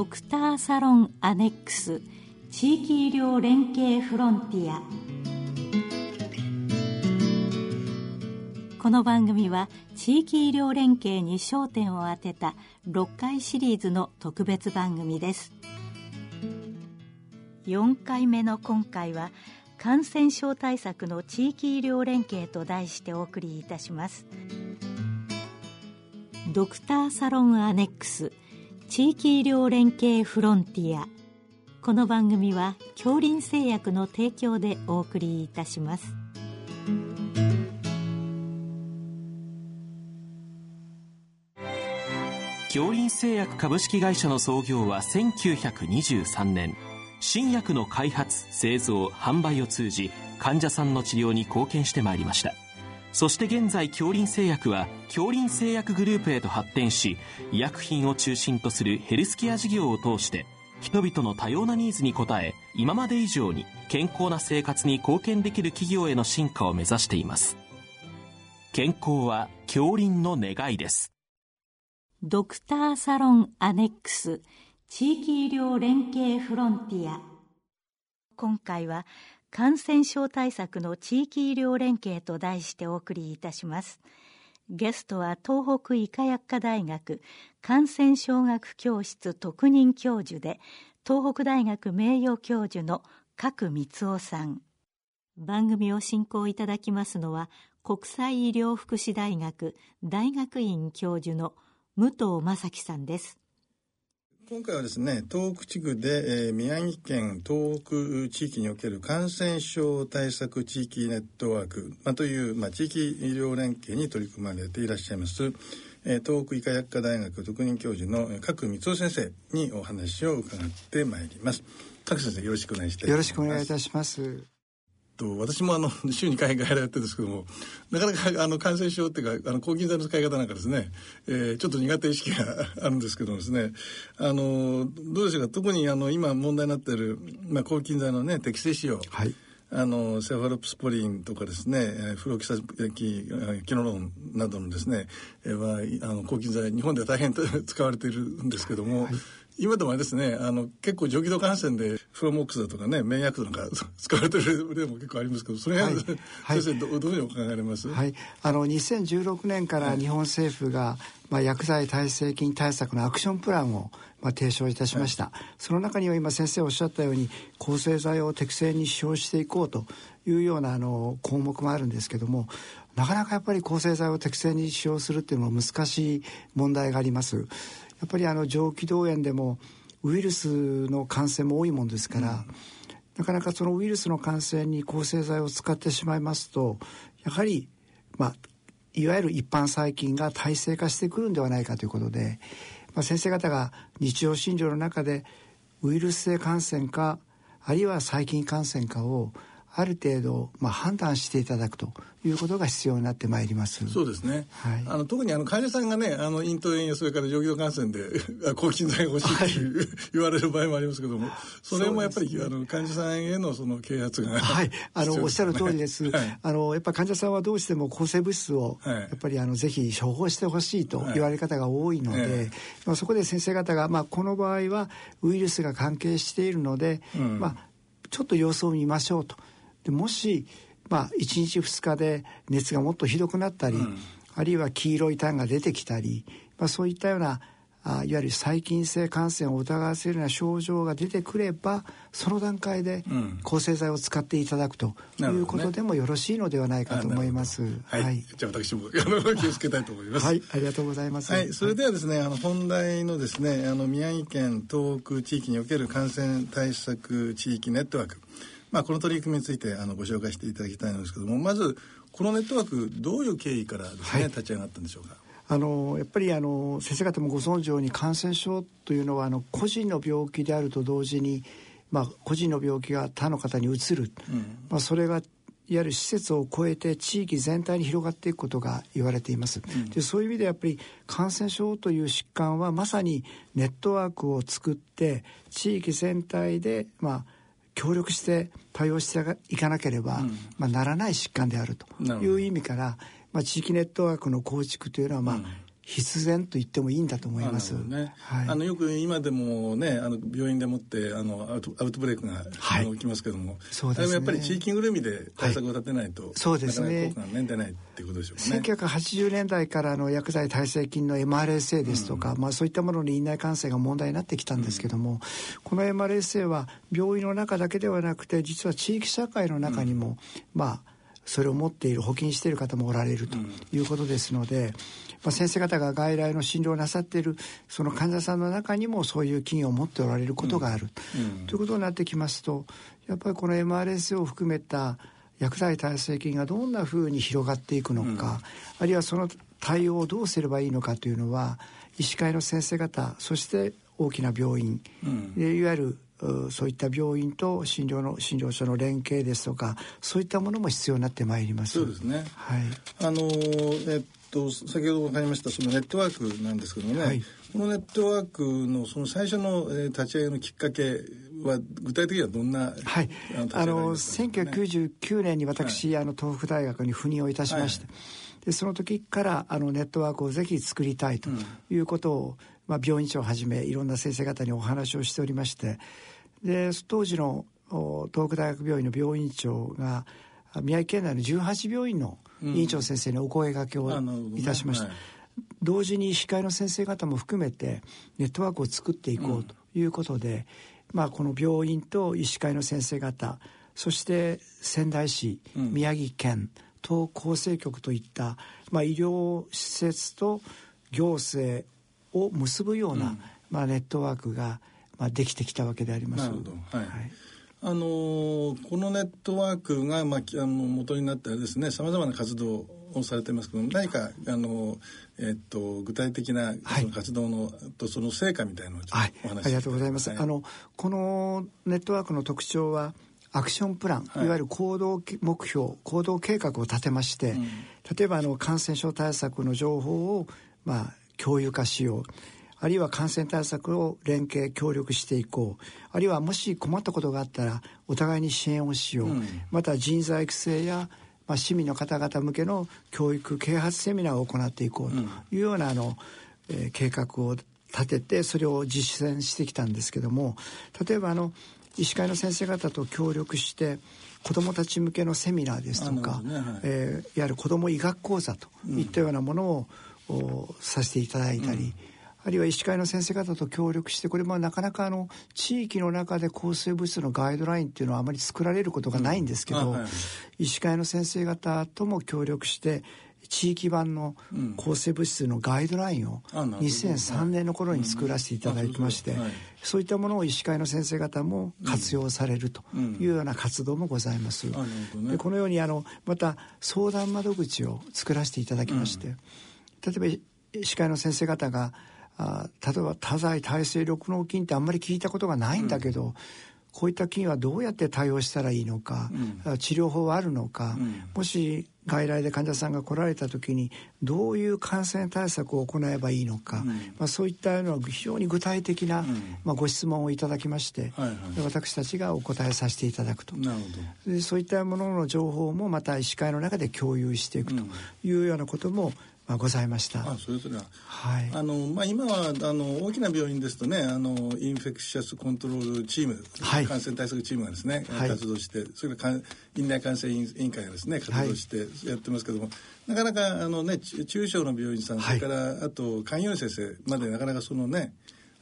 ドクターサロンアネックス地域医療連携フロンティア。この番組は地域医療連携に焦点を当てた6回シリーズの特別番組です。4回目の今回は感染症対策の地域医療連携と題してお送りいたします。ドクターサロンアネックス地域医療連携フロンティア。この番組は恐林製薬の提供でお送りいたします。京林製薬株式会社の創業は1923年。新薬の開発製造販売を通じ患者さんの治療に貢献してまいりました。そして現在京林製薬は京林製薬グループへと発展し医薬品を中心とするヘルスケア事業を通して人々の多様なニーズに応え今まで以上に健康な生活に貢献できる企業への進化を目指しています。健康は京林の願いです。ドクターサロンアネックス地域医療連携フロンティア。今回は感染症対策の地域医療連携と題してお送りいたします。ゲストは東北医科薬科大学感染症学教室特任教授で東北大学名誉教授の角光夫さん。番組を進行いただきますのは国際医療福祉大学大学院教授の武藤正樹さんです。今回はですね東北地区で、えー、宮城県東北地域における感染症対策地域ネットワーク、まあ、という、まあ、地域医療連携に取り組まれていらっしゃいます、えー、東北医科薬科大学特任教授の角光夫先生にお話を伺ってまいります。角先生よろしくお願いします。よろしくお願いいたします。と私もあの 週2回外来やってるんですけどもなかなかあの感染症っていうかあの抗菌剤の使い方なんかですね、えー、ちょっと苦手意識が あるんですけどもですねあのどうでしょうか特にあの今問題になっている、まあ、抗菌剤のね適正使用、はい。あのセファロプスポリンとかですねフロキサキキノロンなどのですねはあの抗菌剤日本では大変 使われているんですけども、はい今でもあれですねあの結構上気道感染でフロモックスだとかね免疫薬なんか 使われてる例も結構ありますけどそれは、はい、先生どどういうふうにお考えられます？はい。あの2016年から日本政府が、まあ、薬剤耐性菌対策のアクションプランをまあ、提唱いたしました、はい、その中には今先生おっしゃったように抗生剤を適正に使用していこうというようなあの項目もあるんですけどもなかなかやっぱり抗生剤を適正に使用するっていうのは難しい問題がありますやっぱりあの上気道炎でもウイルスの感染も多いもんですから、うん、なかなかそのウイルスの感染に抗生剤を使ってしまいますとやはりまあいわゆる一般細菌が耐性化してくるんではないかということで、まあ、先生方が日常診療の中でウイルス性感染かあるいは細菌感染かをある程度、まあ、判断していただくということが必要になってまいります。そうですね。はい、あの特にあの患者さんがね、あの咽頭炎やそれから上気道感染で 抗菌剤が欲しいっていう、はい、言われる場合もありますけども、それもやっぱり、あの患者さんへのその啓発が、はい、あのおっしゃる通りです。はい、あのやっぱ患者さんはどうしても抗生物質を、やっぱりあのぜひ処方してほしいと言われ方が多いので、まあそこで先生方がまあこの場合はウイルスが関係しているので、うん、まあちょっと様子を見ましょうと。でもし、まあ、1日2日で熱がもっとひどくなったり、うん、あるいは黄色い痰が出てきたり、まあ、そういったようなあいわゆる細菌性感染を疑わせるような症状が出てくればその段階で抗生剤を使っていただくということでもよろしいのではないかと思います。はい、はい、じゃあ私も気をつけたいと思います。はい、ありがとうございます。はい、それではですね、あの本題のですね、あの宮城県東北地域における感染対策地域ネットワーク。まあ、この取り組みについてあのご紹介していただきたいんですけどもまずこのネットワークどういう経緯からですね、はい、立ち上がったんでしょうか？あのやっぱりあの先生方もご存知のように感染症というのはあの個人の病気であると同時に、まあ、個人の病気が他の方にうつる、うん、まあ、それがいわゆる施設を超えて地域全体に広がっていくことが言われています、うん、でそういう意味でやっぱり感染症という疾患はまさにネットワークを作って地域全体でまあ協力して対応していかなければ、うん、まあ、ならない疾患であるという意味から、まあ、地域ネットワークの構築というのは、まあ、うん、必然と言ってもいいんだと思います。ね、はい、あのよく今でもね、あの病院でもってあのアウトアウトブレイクが、はい、起きますけども、そうですね。やっぱり地域ぐるみで対策を立てないと、はい、そうですね。効果が、ね、出ないっていうことでしょうね。1980年代からの薬剤耐性菌の MRSA ですとか、うん、まあそういったものの院内感染が問題になってきたんですけども、うん、この MRSA は病院の中だけではなくて、実は地域社会の中にも、うん、まあそれを持っている保菌している方もおられるということですので、まあ、先生方が外来の診療をなさっているその患者さんの中にもそういう菌を持っておられることがある、うん、ということになってきますとやっぱりこの MRSA を含めた薬剤耐性菌がどんなふうに広がっていくのか、あるいはその対応をどうすればいいのかというのは医師会の先生方そして大きな病院、うん、いわゆるそういった病院と診療の診療所の連携ですとかそういったものも必要になってまいります。そうですね。はい。あのえっと先ほど分かりましたそのネットワークなんですけどもね、はい、このネットワークのその最初の、えー、立ち上げのきっかけは具体的にはどんな、はい、あの1999年に私、はい、あの東北大学に赴任をいたしまして、はい、でその時からあのネットワークをぜひ作りたいということを、うん、まあ、病院長をはじめいろんな先生方にお話をしておりましてで当時の東北大学病院の病院長が宮城県内の18病院の院長先生にお声がけをいたしました、うんはい、同時に医師会の先生方も含めてネットワークを作っていこうということで、うん、まあ、この病院と医師会の先生方そして仙台市、宮城県東厚生局といった、まあ、医療施設と行政を結ぶような、まあ、ネットワークがまあ、できてきたわけであります。なるほど、はい、はい。あのー、このネットワークが、まあ、あの元になってですねさまざまな活動をされてますけど何か、あのえー、っと具体的なその活動の、はい、とその成果みたいなのをちょっとお話し、はい、ありがとうございます、はい、あのこのネットワークの特徴はアクションプラン、い、わゆる行動目標行動計画を立てまして、うん、例えばあの感染症対策の情報を、まあ、共有化しようあるいは感染対策を連携協力していこう。あるいはもし困ったことがあったらお互いに支援をしよう、うん、また人材育成やまあ、市民の方々向けの教育啓発セミナーを行っていこうというようなあの、えー、計画を立ててそれを実践してきたんですけども例えばあの医師会の先生方と協力して子どもたち向けのセミナーですとか、ねはい。えー、いわゆる子ども医学講座といったようなものを、うん、させていただいたり、うんあるいは医師会の先生方と協力してこれもなかなかあの地域の中で抗生物質のガイドラインっていうのはあまり作られることがないんですけど、うんはい、医師会の先生方とも協力して地域版の抗生物質のガイドラインを2003年の頃に作らせていただきまして、そういったものを医師会の先生方も活用されるというような活動もございます。でこのようにあのまた相談窓口を作らせていただきまして、例えば医師会の先生方があ例えば多剤耐性緑膿菌ってあんまり聞いたことがないんだけど、うん、こういった菌はどうやって対応したらいいのか、うん、治療法はあるのか、うん、もし外来で患者さんが来られた時にどういう感染対策を行えばいいのか、まあ、そういったような非常に具体的な、まあ、ご質問をいただきまして、はいはい、私たちがお答えさせていただくと。でそういったものの情報もまた医師会の中で共有していくというようなことも、まあ、ございました。あそれぞれは、はい、あのまあ、今はあの大きな病院ですとねあのインフェクシャスコントロールチーム、はい、感染対策チームがですね、はい、活動してそれから院内感染委員会がですね活動してやってますけども、なかなかあの、ね、中小の病院さん、それからあと開業医先生までなかなかそのね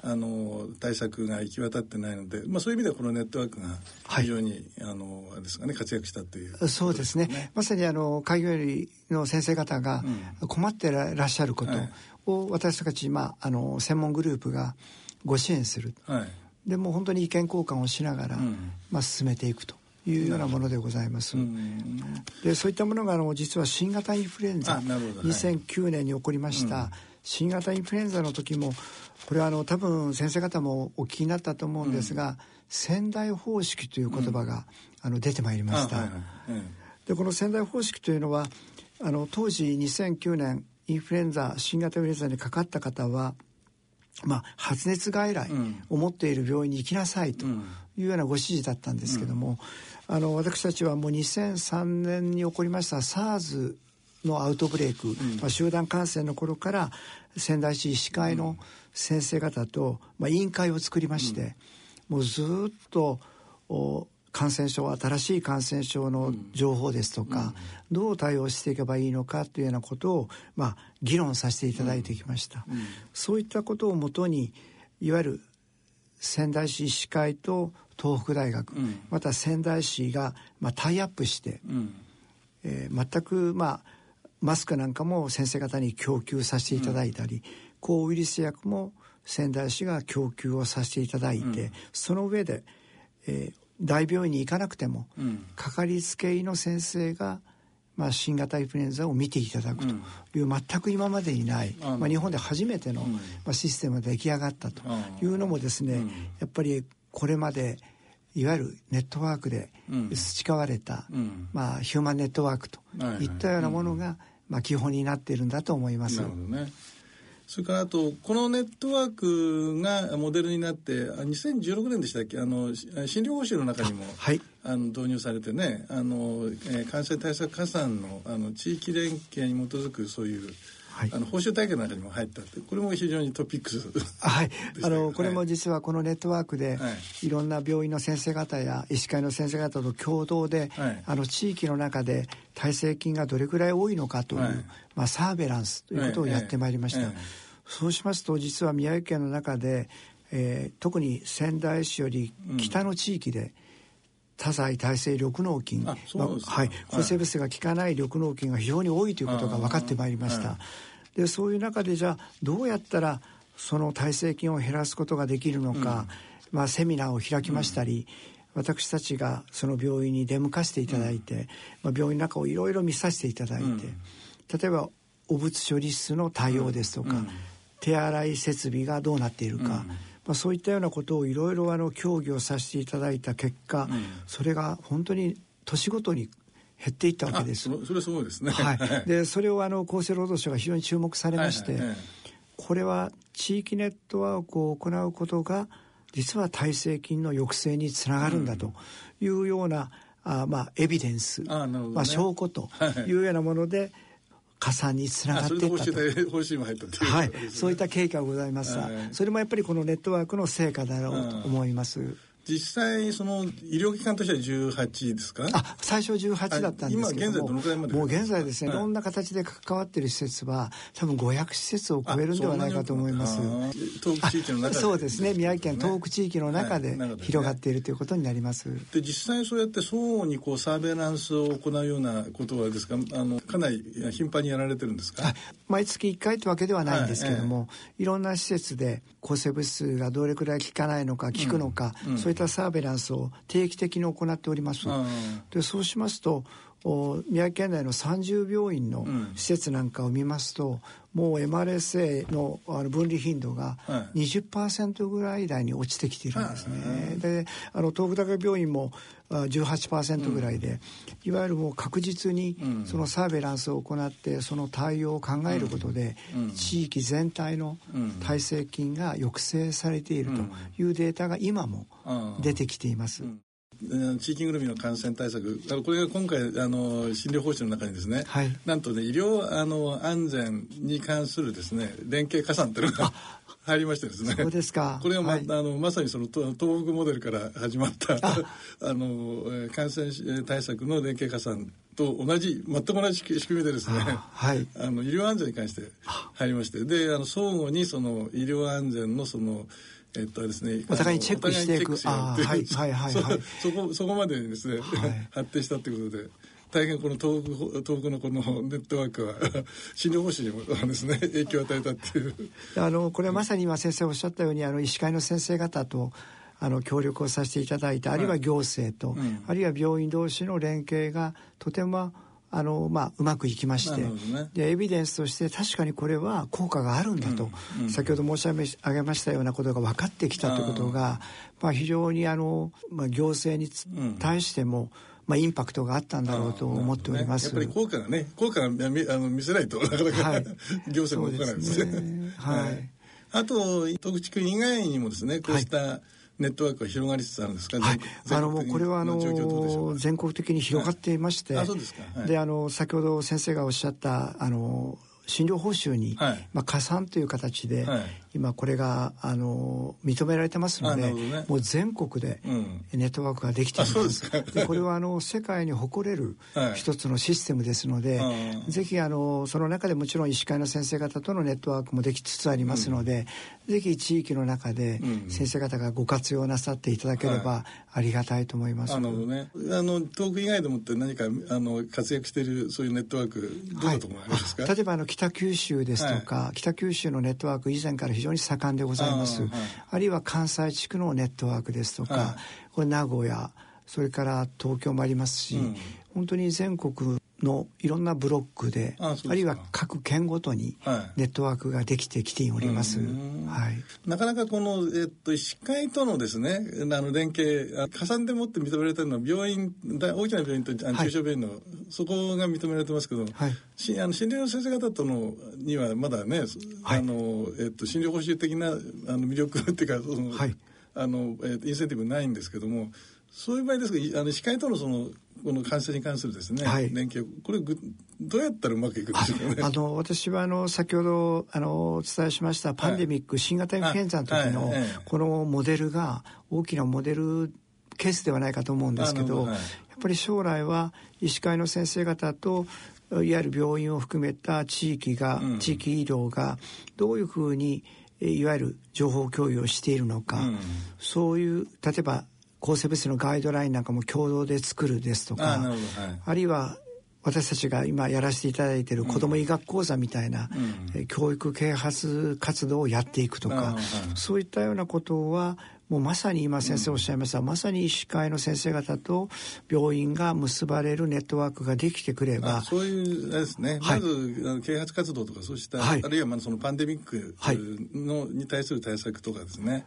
あの対策が行き渡ってないので、まあ、そういう意味ではこのネットワークが非常に、はい、あのあれですかね活躍したという、ね、そうですね。まさにあの開業医の先生方が困ってらっしゃることを私たち、まあ、あの専門グループがご支援する、はい、でも本当に意見交換をしながら、うん、まあ、進めていくというようなものでございます。でそういったものがあの実は新型インフルエンザ、はい、2009年に起こりました、うん、新型インフルエンザの時もこれはあの多分先生方もお聞きになったと思うんですが、うん、仙台方式という言葉が、あの出てまいりました。でこの仙台方式というのはあの当時2009年インフルエンザ新型インフルエンザにかかった方はまあ、発熱外来を持っている病院に行きなさいというようなご指示だったんですけども、うん、あの私たちはもう2003年に起こりました SARS のアウトブレイク、まあ、集団感染の頃から仙台市医師会の先生方と、まあ、委員会を作りまして、もうずっと感染症新しい感染症の情報ですとか、どう対応していけばいいのかというようなことを、まあ、議論させていただいてきました、そういったことをもとにいわゆる仙台市医師会と東北大学、また仙台市が、まあ、タイアップして、えー、全くまあマスクなんかも先生方に供給させていただいたり、抗ウイルス薬も仙台市が供給をさせていただいて、その上で、えー、大病院に行かなくても、かかりつけ医の先生が、まあ、新型インフルエンザを見ていただくという、全く今までにない、まあ、日本で初めての、まあ、システムが出来上がったというのもですね、やっぱりこれまでいわゆるネットワークで培われた、まあ、ヒューマンネットワークといったようなものが、まあ、基本になっているんだと思います。なるほどね。それからあとこのネットワークがモデルになって2016年でしたっけ？あの診療報酬の中にもはい、あの導入されてねあの、えー、感染対策加算のあの地域連携に基づくそういうはい、あの報酬体系の中にも入ったってこれも非常にトピックスはい。あのこれも実はこのネットワークで、はい、いろんな病院の先生方や医師会の先生方と共同で、はい、あの地域の中で耐性菌がどれくらい多いのかという、はい、まあ、サーベランスということをやってまいりました、そうしますと実は宮城県の中で、えー、特に仙台市より北の地域で、うん多剤耐性緑膿菌、まあ、はい、抗生物質が効かない緑膿菌が非常に多いということが分かってまいりました。でそういう中でじゃあどうやったらその耐性菌を減らすことができるのか、うん、まあ、セミナーを開きましたり、うん、私たちがその病院に出向かせていただいて、うん、まあ、病院の中をいろいろ見させていただいて、例えば汚物処理室の対応ですとか、手洗い設備がどうなっているか、まあ、そういったようなことをいろいろあの協議をさせていただいた結果、それが本当に年ごとに減っていったわけです。それすごいですね。はい。で、それをあの厚生労働省が非常に注目されまして、これは地域ネットワークを行うことが実は耐性菌の抑制につながるんだというような、うん、あまあエビデンス、あね、まあ証拠というようなもので、はい加算につながっていったと。はい、そういった経過がございます。はい、それもやっぱりこのネットワークの成果だろうと思います。実際その医療機関としては18ですか？あ最初18だったんですけど今現在どのくらいまでもう現在ですね、はい、いろんな形で関わっている施設は多分500施設を超えるんではないかと思います。東北地域の中でそうですね宮城県東北地域の中で広がっているということになります、で実際そうやって相互にこうサーベランスを行うようなことはですか？あのかなり頻繁にやられてるんですか？毎月1回というわけではないんですけども、はい、いろんな施設で抗生物質がどれくらい効かないのか効くのか、うん。うん、そういったサーベランスを定期的に行っております。でそうしますと宮城県内の30病院の施設なんかを見ますと、うん、もう MRSA のあの分離頻度が20%ぐらい台に落ちてきているんですね。はい、であの東北大学病院も18%ぐらいで、うん、いわゆるもう確実にそのサーベランスを行ってその対応を考えることで、うん、地域全体の耐性菌が抑制されているというデータが今も出てきています。地域ぐるみの感染対策。これが今回あの診療報酬の中にですね、はい、なんとね医療あの安全に関するですね連携加算っていうのが入りましてですね。そうですか。これがまはい、あのまさにその東北モデルから始まったあの感染対策の連携加算と同じ全く同じ仕組みでですねはい、あの医療安全に関して入りまして。であの相互にその医療安全のそのえっとですね、お互いにチェックしていく。あはいはいはいはい。そこそこまでですね、はい、発展したということで大変この東北東北のこのネットワークは診療報酬にもですね影響を与えたっていう。あのこれはまさに今先生おっしゃったようにあの医師会の先生方とあの協力をさせていただいてあるいは行政と、はいうん、あるいは病院同士の連携がとてもあのまあ、うまくいきまして、ね、でエビデンスとして確かにこれは効果があるんだと、うんうん、先ほど申し上げましたようなことが分かってきたということが、まあ、非常にあの、まあ、行政に対しても、まあ、インパクトがあったんだろうと思っております。ね、やっぱり効果がね効果が見あの見せないとなかなか、はい、行政も動かないですね。はい、あと徳地区以外にもですねこうした、はいネットワークが広がりつつあるんですか、はい、あのもうこれはあの全国的に広がっていまして、はい、あそうですか、はい、であの先ほど先生がおっしゃったあの診療報酬に、はい、まあ、加算という形で、はい、今これがあの認められてますので、ね、もう全国でネットワークができています、うん、でこれはあの世界に誇れる一つのシステムですので、はい、ぜひあのその中でもちろん医師会の先生方とのネットワークもできつつありますので、うん、ぜひ地域の中で先生方がご活用なさっていただければありがたいと思います。あのね、あの遠く以外でもって何かあの活躍しているそういうネットワークどうだと思いますか、例えばあの北九州ですとか、はい、北九州のネットワーク以前から非常に盛んでございます。あはい、あるいは関西地区のネットワークですとか、はい、これ名古屋、それから東京もありますし、うん、本当に全国のいろんなブロックであるいは各県ごとにネットワークができてきております、はい、なかなかこの、えっと、医師会とのですねあの連携加算でもって認められたのは病院大きな病院とあの中小病院の、はい、そこが認められてますけど、はい、しあの診療の先生方とのにはまだね、はい、あのえっと、診療報酬的なあの魅力っていうかその、はい、あのえっと、インセンティブないんですけどもそういう場合ですがあの医師会とのそのこの感染に関するですね、はい、連携これどうやったらうまくいくんでしょうね。あの私はあの先ほどあのお伝えしましたパンデミック、はい、新型インフルエンザの時のこのモデルが大きなモデルケースではないかと思うんですけど、はい、やっぱり将来は医師会の先生方といわゆる病院を含めた地域が、うん、地域医療がどういうふうにいわゆる情報共有をしているのか、うん、そういう例えば抗生物質のガイドラインなんかも共同で作るですとかあはい、あるいは私たちが今やらせていただいている子ども医学講座みたいな、うん、教育啓発活動をやっていくとか、はい、そういったようなことはもうまさに今先生おっしゃいました、うん、まさに医師会の先生方と病院が結ばれるネットワークができてくればそういうですね、はい、まず啓発活動とかそうした、はい、あるいはまあそのパンデミックの、に対する対策とかですね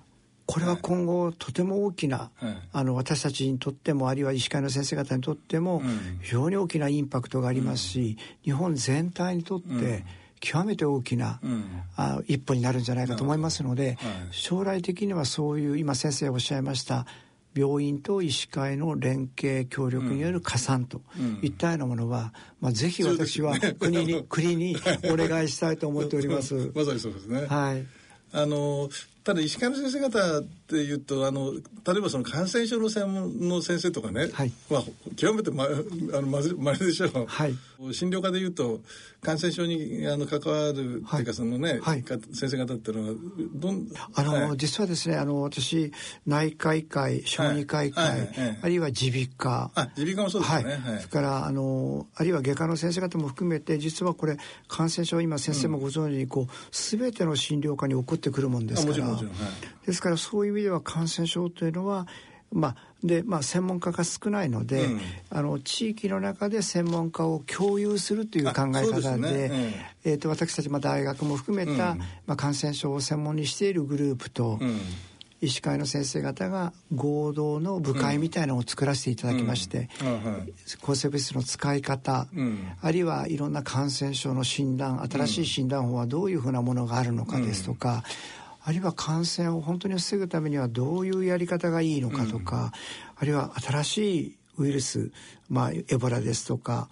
これは今後とても大きな、はい、あの私たちにとってもあるいは医師会の先生方にとっても非常に大きなインパクトがありますし、うん、日本全体にとって極めて大きな、うん、あ一歩になるんじゃないかと思いますので、はい、将来的にはそういう今先生おっしゃいました病院と医師会の連携協力による加算といったようなものは、まあ、ぜひ私は国に、国にお願いしたいと思っております。まさにそうですね。はい。あのただ医師会の先生方っていうとあの例えばその感染症の専門の先生とかね、はい、まあ、極めてま あのまずまれでしょう、はい、診療科でいうと感染症にあの関わるっていうかそのね、はい、先生方っていうのはどんあの、はい、実はですねあの私内科医会小児科医会、あるいは耳鼻科。あ耳鼻科もそうですね、はい。それからあのあるいは外科の先生方も含めて実はこれ感染症今先生もご存知にこう、うん、全ての診療科に起こってくるもんですからですからそういう意味では感染症というのはまあでまあ、専門家が少ないので、うん、あの地域の中で専門家を共有するという考え方で、ね。うん、えーと、私たち、まあ、大学も含めた、うん、まあ、感染症を専門にしているグループと、医師会の先生方が合同の部会みたいなのを作らせていただきまして、抗生物質の使い方、あるいはいろんな感染症の診断新しい診断法はどういうふうなものがあるのかですとか、あるいは感染を本当に防ぐためにはどういうやり方がいいのかとか、うん、あるいは新しいウイルス、まあ、エボラですとか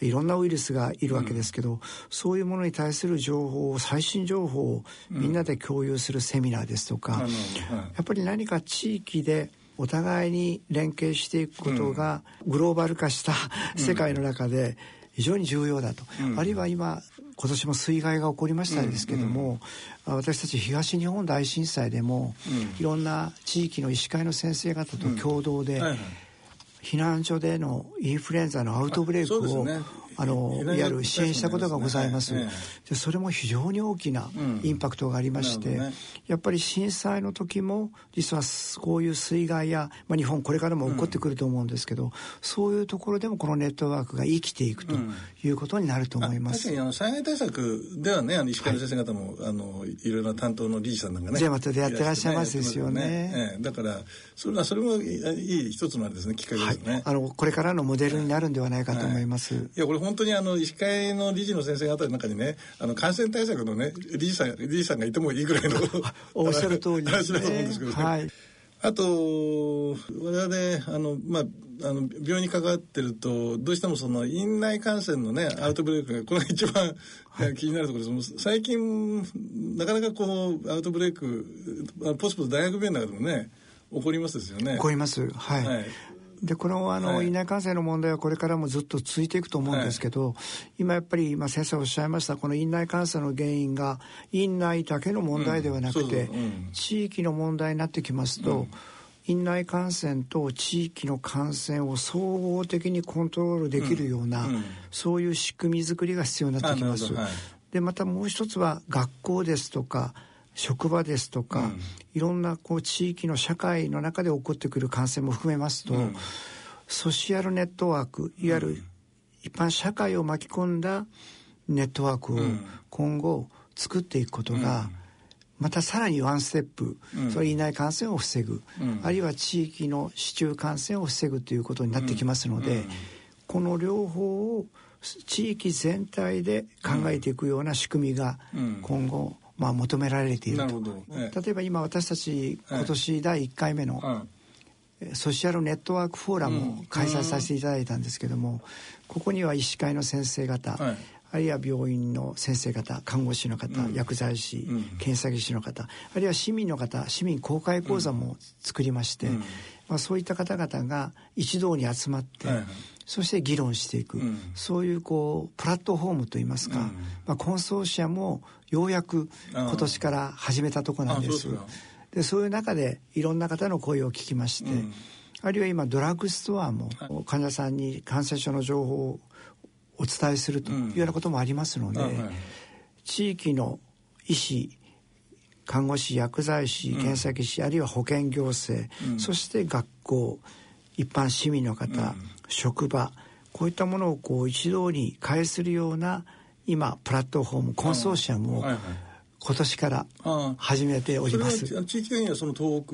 いろんなウイルスがいるわけですけど、うん、そういうものに対する情報最新情報をみんなで共有するセミナーですとか、うん、やっぱり何か地域でお互いに連携していくことがグローバル化した世界の中で非常に重要だと、あるいは今今年も水害が起こりましたですけども、うんうん、私たち東日本大震災でも、うん、いろんな地域の医師会の先生方と共同で、はいはい、避難所でのインフルエンザのアウトブレイクをあのいわゆる支援したことがございます、でそれも非常に大きなインパクトがありまして、ね、やっぱり震災の時も実はこういう水害や、まあ、日本これからも起こってくると思うんですけど、うん、そういうところでもこのネットワークが生きていくということになると思います、確かにあの災害対策ではねあの医師会の先生方も、はい、あのいろいろな担当の理事さんなんかねじゃあまたでやってらっしゃいますですよね、ね、だからそれはそれもいい一つのあれですねきっかけですね、はい、あのこれからのモデルになるんではないかと思います、はい、いやこれ本当にあの医師会の理事の先生方の中にねあの感染対策のね理事さん理事さんがいてもいいぐらいの おっしゃる通りです、ね、話だと思うんですけど、ね、はい。あと我々あのまああの病院に関わってるとどうしてもその院内感染のねアウトブレイクがこれが一番、はい、気になるところです。最近なかなかこうアウトブレイクポスポス大学病院の中でもね起こりますですよね。起こります。はい、はいでこのあの、はい、院内感染の問題はこれからもずっと続いていくと思うんですけど、はい、今やっぱり今先生おっしゃいましたこの院内感染の原因が院内だけの問題ではなくて、地域の問題になってきますと、うん。院内感染と地域の感染を総合的にコントロールできるような、そういう仕組み作りが必要になってきます。はい、でまたもう一つは学校ですとか職場ですとか、うん、いろんなこう地域の社会の中で起こってくる感染も含めますと、ソシアルネットワークいわゆる一般社会を巻き込んだネットワークを今後作っていくことが、またさらにワンステップ、うん、それ以内感染を防ぐ、うん、あるいは地域の市中感染を防ぐということになってきますので、うん、この両方を地域全体で考えていくような仕組みが今後、まあ、求められていると、例えば今私たち今年第1回目の、ソシャルネットワークフォーラムを開催させていただいたんですけども、ここには医師会の先生方、あるいは病院の先生方看護師の方、うん、薬剤師、うん、検査技師の方あるいは市民の方市民公開講座も作りまして、うん、まあ、そういった方々が一堂に集まって、はいはい、そして議論していく、そういうこうプラットフォームといいますか、まあ、コンソーシアもようやく今年から始めたとこなんです。でそういう中でいろんな方の声を聞きまして、あるいは今ドラッグストアも患者さんに感染症の情報をお伝えするというようなこともありますので、うんはい、地域の医師看護師薬剤師検査技師、うん、あるいは保健行政、うん、そして学校一般市民の方、職場こういったものをこう一堂に会するような今プラットフォームコンソーシアムを、今年から始めております。地域的にはその東北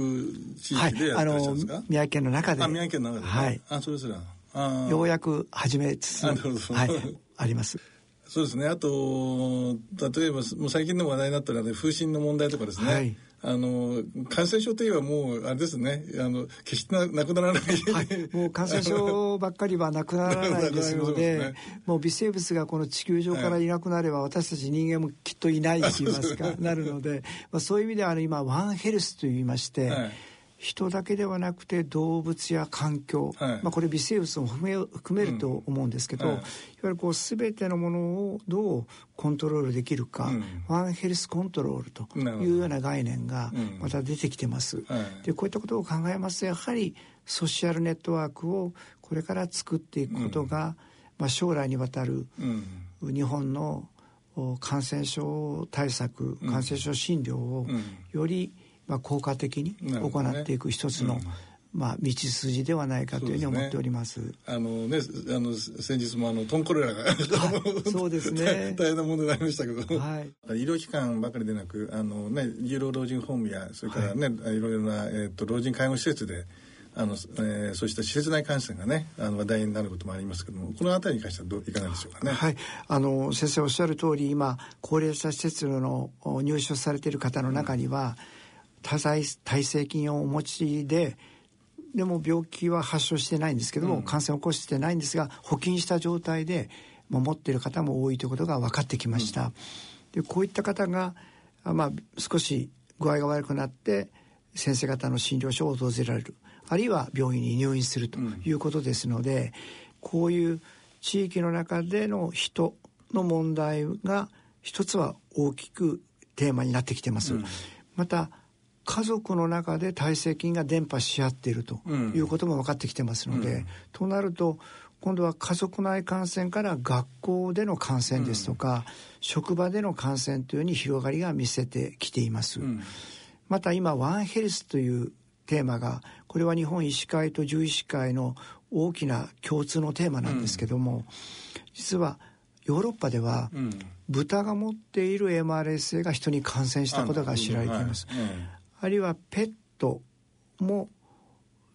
地域でやってらっしゃるんですか、はい、あの宮城県の中で。宮城県の中で、はい。あ、そうですか。ようやく始めつつ、はい、あります。そうですね。あと、例えば、もう最近の話題になったらね、風疹の問題とかですね。はい、あの、感染症といえばもう、あれですね、あの、決してななくならない、はい。もう感染症ばっかりはなくならないですので、ね、もう微生物がこの地球上からいなくなれば、私たち人間もきっといないと言いますか、なるので、まあ、そういう意味では、あの、今、ワンヘルスと言いまして、はい人だけではなくて動物や環境、はい、まあ、これ微生物も含め含めると思うんですけど、うん。はい、いわゆるこう全てのものをどうコントロールできるか、うん、ワンヘルスコントロールというような概念がまた出てきてます。うんはい、でこういったことを考えますとやはりソシャルネットワークをこれから作っていくことが、まあ、将来にわたる日本の感染症対策、感染症診療をより、まあ、効果的に行っていく一つの、ねうん、まあ、道筋ではないかというふうに思っております。すね、あのね、あの先日もあのトンコレラが そうですね。大変な問題になりましたけど、はい、医療機関ばかりでなくあのね有老老人ホームやそれからね、はい、いろいろなえっ、ー、と老人介護施設で。あのえー、そうした施設内感染がねあの話題になることもありますけどもこの辺りに関してはどういかがでしょうかね。はい、あの先生おっしゃる通り今高齢者施設の入所されている方の中には、うん多剤耐性菌をお持ちででも病気は発症してないんですけども、うん、感染を起こしてないんですが補菌した状態で持っている方も多いということが分かってきました。うん、でこういった方が、まあ、少し具合が悪くなって先生方の診療所を訪れられる。あるいは病院に入院するということですので、うん、こういう地域の中での人の問題が一つは大きくテーマになってきてます。また家族の中で耐性菌が伝播し合っているということも分かってきてますので、うん、となると今度は家族内感染から学校での感染ですとか、うん、職場での感染というに広がりが見せてきています、うん、また今ワンヘルスというテーマがこれは日本医師会と獣医師会の大きな共通のテーマなんですけども、実はヨーロッパでは、豚が持っている MRSA が人に感染したことが知られています。あるいはペットも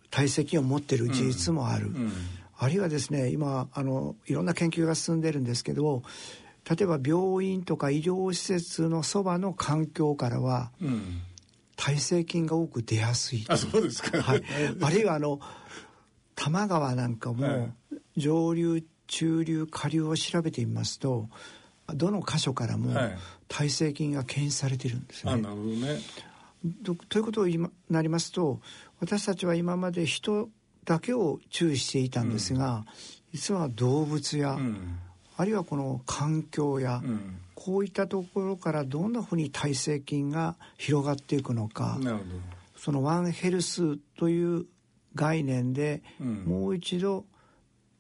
体積を持っている事実もある、うん。うん、あるいはですね今あのいろんな研究が進んでるんですけど例えば病院とか医療施設のそばの環境からは、うん、耐性菌が多く出やすいあそうですか、はい、あるいはあの多摩川なんかも上流中流下流を調べてみますとどの箇所からも耐性菌が検出されてるんですね。あなるほどねということになりますと私たちは今まで人だけを注意していたんですが、うん、実は動物や、うん、あるいはこの環境や、うん、こういったところからどんなふうに耐性菌が広がっていくのかそのワンヘルスという概念でもう一度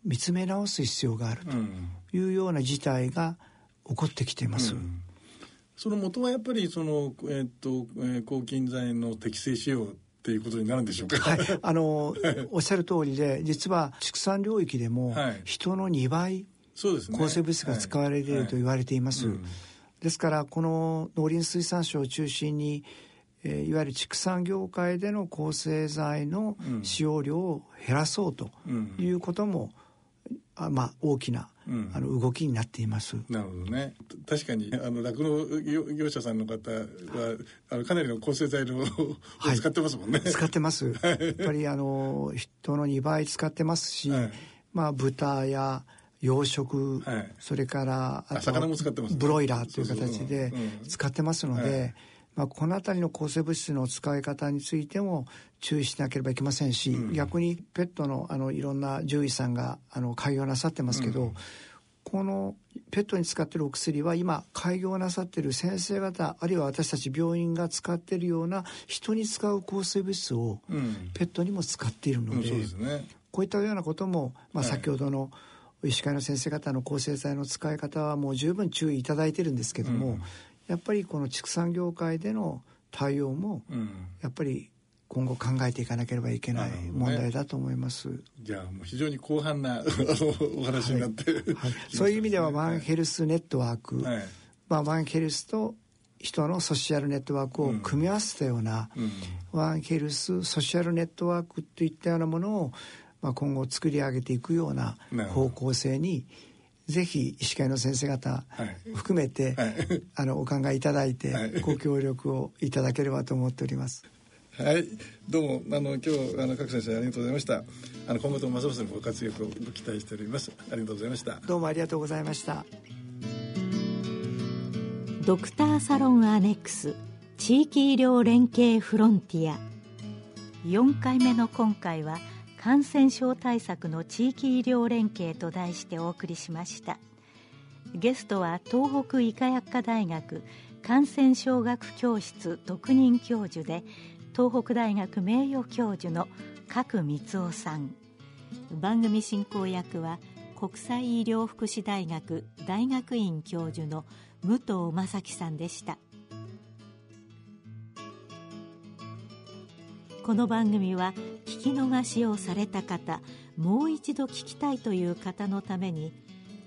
見つめ直す必要があるというような事態が起こってきています。その元はやっぱりその、えー、っとえー、抗菌剤の適正使用っていうことになるんでしょうか？はい、あのおっしゃる通りで実は畜産領域でも人の2倍、そうですね、抗生物質が使われていると言われています。はいはいうん、ですからこの農林水産省を中心にえー、いわゆる畜産業界での抗生剤の使用量を減らそうということも、あまあ、大きな、うん、あの動きになっています。なるほどね。確かにあの酪農業者さんの方はあのかなりの抗生剤を使ってますもんね。使ってます。やっぱりあの人の2倍使ってますし、はい、まあ豚や養殖、はい、それからあ魚も使ってます、ブロイラーという形で使ってますので。まあ、この辺りの抗生物質の使い方についても注意しなければいけませんし、うん、逆にペットのあのいろんな獣医さんがあの開業なさってますけど、うん、このペットに使ってるお薬は今開業なさってる先生方あるいは私たち病院が使ってるような人に使う抗生物質をペットにも使っているのでうんでね、こういったようなことも、まあ、先ほどの医師会の先生方の抗生剤の使い方はもう十分注意いただいてるんですけども、やっぱりこの畜産業界での対応も、やっぱり今後考えていかなければいけない問題だと思います。ね、じゃあもう非常に広範なお話になって、はい。はい、そういう意味ではワンヘルスネットワーク、はい、まあ、ワンヘルスと人のソーシャルネットワークを組み合わせたような、うん。うん、ワンヘルスソーシャルネットワークといったようなものを、まあ、今後作り上げていくような方向性にぜひ医師会の先生方含めて、はい、あのお考えいただいて、ご協力をいただければと思っております。はい、どうもあの今日あの各先生ありがとうございました。あの今後ともますますご活躍をご期待しております。ありがとうございました。どうもありがとうございました。ドクターサロンアネックス地域医療連携フロンティア4回目の今回は感染症対策の地域医療連携と題してお送りしました。ゲストは東北医科薬科大学感染症学教室特任教授で東北大学名誉教授の角光夫さん。番組進行役は国際医療福祉大学大学院教授の武藤正樹さんでした。この番組は聞き逃しをされた方もう一度聞きたいという方のために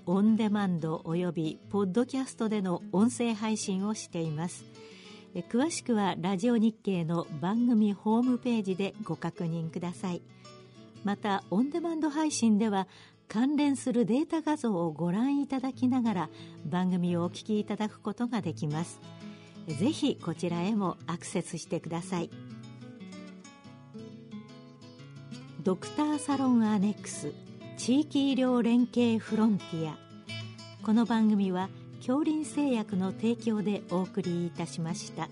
オンデマンドおよびポッドキャストでの音声配信をしています。詳しくはラジオ日経の番組ホームページでご確認ください。またオンデマンド配信では関連するデータ画像をご覧いただきながら番組をお聞きいただくことができます。ぜひこちらへもアクセスしてください。ドクターサロンアネックス地域医療連携フロンティアこの番組は恐林製薬の提供でお送りいたしました。